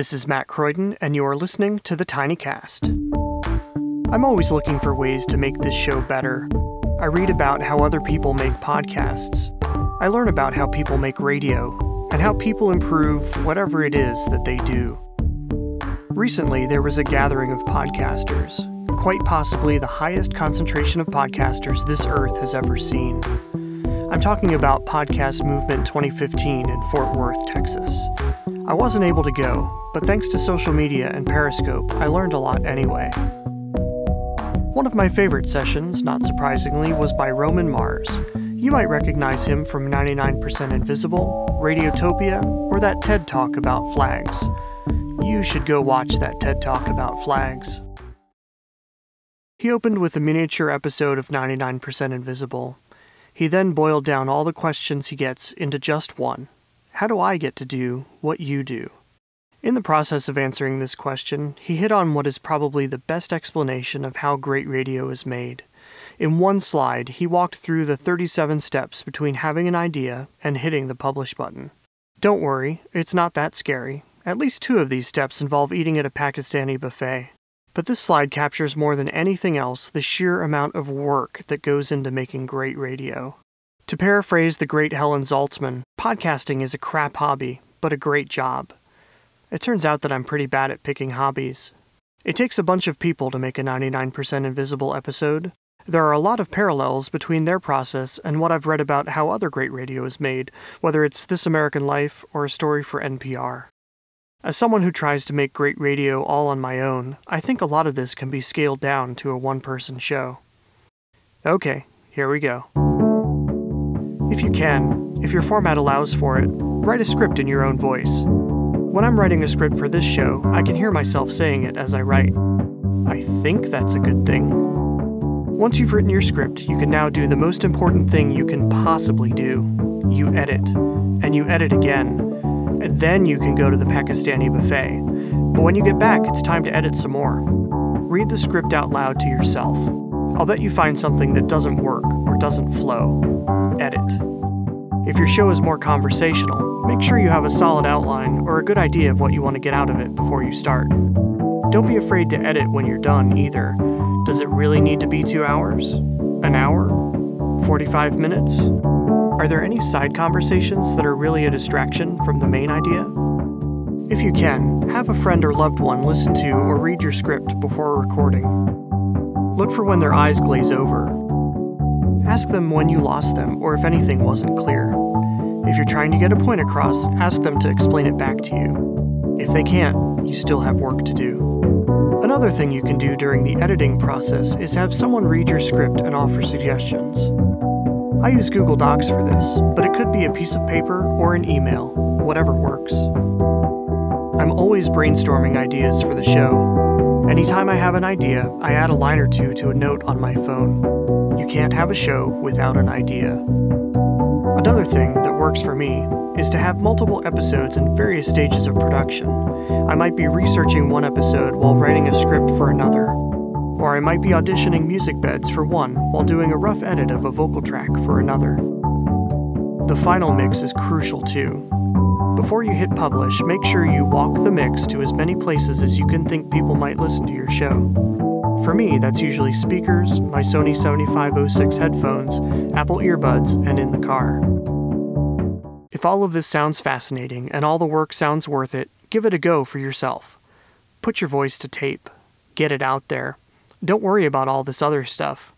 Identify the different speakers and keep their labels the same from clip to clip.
Speaker 1: This is Matt Croydon, and you are listening to the Tiny Cast. I'm always looking for ways to make this show better. I read about how other people make podcasts. I learn about how people make radio, and how people improve whatever it is that they do. Recently, there was a gathering of podcasters, quite possibly the highest concentration of podcasters this earth has ever seen. I'm talking about Podcast Movement 2015 in Fort Worth, Texas. I wasn't able to go, but thanks to social media and Periscope, I learned a lot anyway. One of my favorite sessions, not surprisingly, was by Roman Mars. You might recognize him from 99% Invisible, Radiotopia, or that TED Talk about flags. You should go watch that TED Talk about flags. He opened with a miniature episode of 99% Invisible. He then boiled down all the questions he gets into just one How do I get to do what you do? In the process of answering this question, he hit on what is probably the best explanation of how great radio is made. In one slide, he walked through the 37 steps between having an idea and hitting the publish button. Don't worry, it's not that scary. At least two of these steps involve eating at a Pakistani buffet. But this slide captures more than anything else the sheer amount of work that goes into making great radio. To paraphrase the great Helen Zaltzman, podcasting is a crap hobby, but a great job. It turns out that I'm pretty bad at picking hobbies. It takes a bunch of people to make a 99% Invisible episode. There are a lot of parallels between their process and what I've read about how other great radio is made, whether it's This American Life or a story for NPR. As someone who tries to make great radio all on my own, I think a lot of this can be scaled down to a one person show. Okay, here we go. If you can, if your format allows for it, write a script in your own voice. When I'm writing a script for this show, I can hear myself saying it as I write. I think that's a good thing. Once you've written your script, you can now do the most important thing you can possibly do you edit. And you edit again. And then you can go to the Pakistani buffet. But when you get back, it's time to edit some more. Read the script out loud to yourself. I'll bet you find something that doesn't work or doesn't flow. Edit. If your show is more conversational, Make sure you have a solid outline or a good idea of what you want to get out of it before you start. Don't be afraid to edit when you're done either. Does it really need to be two hours? An hour? 45 minutes? Are there any side conversations that are really a distraction from the main idea? If you can, have a friend or loved one listen to or read your script before recording. Look for when their eyes glaze over. Ask them when you lost them or if anything wasn't clear. If you're trying to get a point across, ask them to explain it back to you. If they can't, you still have work to do. Another thing you can do during the editing process is have someone read your script and offer suggestions. I use Google Docs for this, but it could be a piece of paper or an email, whatever works. I'm always brainstorming ideas for the show. Anytime I have an idea, I add a line or two to a note on my phone. You can't have a show without an idea. Another thing that works for me is to have multiple episodes in various stages of production. I might be researching one episode while writing a script for another, or I might be auditioning music beds for one while doing a rough edit of a vocal track for another. The final mix is crucial too. Before you hit publish, make sure you walk the mix to as many places as you can think people might listen to your show. For me, that's usually speakers, my Sony 7506 headphones, Apple earbuds, and in the car. If all of this sounds fascinating and all the work sounds worth it, give it a go for yourself. Put your voice to tape. Get it out there. Don't worry about all this other stuff.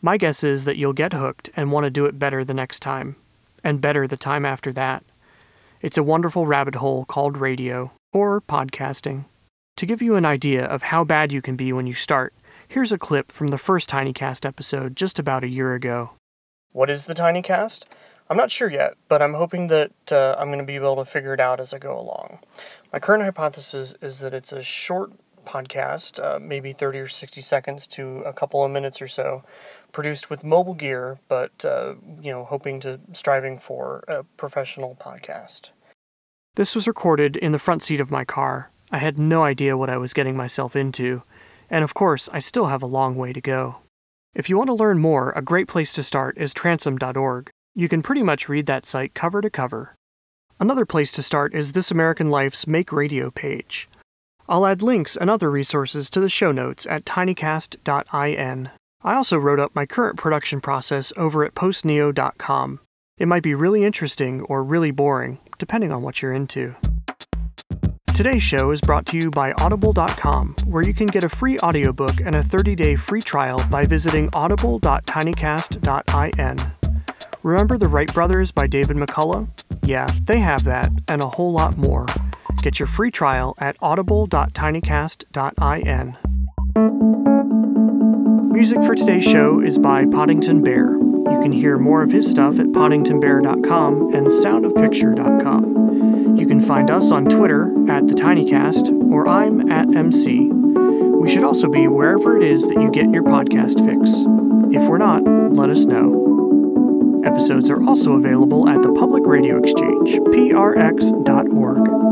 Speaker 1: My guess is that you'll get hooked and want to do it better the next time, and better the time after that. It's a wonderful rabbit hole called radio, or podcasting. To give you an idea of how bad you can be when you start, here's a clip from the first TinyCast episode just about a year ago. What is the TinyCast? I'm not sure yet, but I'm hoping that uh, I'm going to be able to figure it out as I go along. My current hypothesis is that it's a short podcast, uh, maybe 30 or 60 seconds to a couple of minutes or so, produced with mobile gear, but uh, you know, hoping to striving for a professional podcast. This was recorded in the front seat of my car, I had no idea what I was getting myself into, and of course, I still have a long way to go. If you want to learn more, a great place to start is transom.org. You can pretty much read that site cover to cover. Another place to start is This American Life's Make Radio page. I'll add links and other resources to the show notes at tinycast.in. I also wrote up my current production process over at postneo.com. It might be really interesting or really boring, depending on what you're into. Today's show is brought to you by Audible.com, where you can get a free audiobook and a 30 day free trial by visiting audible.tinycast.in. Remember The Wright Brothers by David McCullough? Yeah, they have that, and a whole lot more. Get your free trial at audible.tinycast.in. Music for today's show is by Poddington Bear. You can hear more of his stuff at poddingtonbear.com and soundofpicture.com. You can find us on Twitter at the TinyCast or I'm at MC. We should also be wherever it is that you get your podcast fix. If we're not, let us know. Episodes are also available at the Public Radio Exchange, prx.org.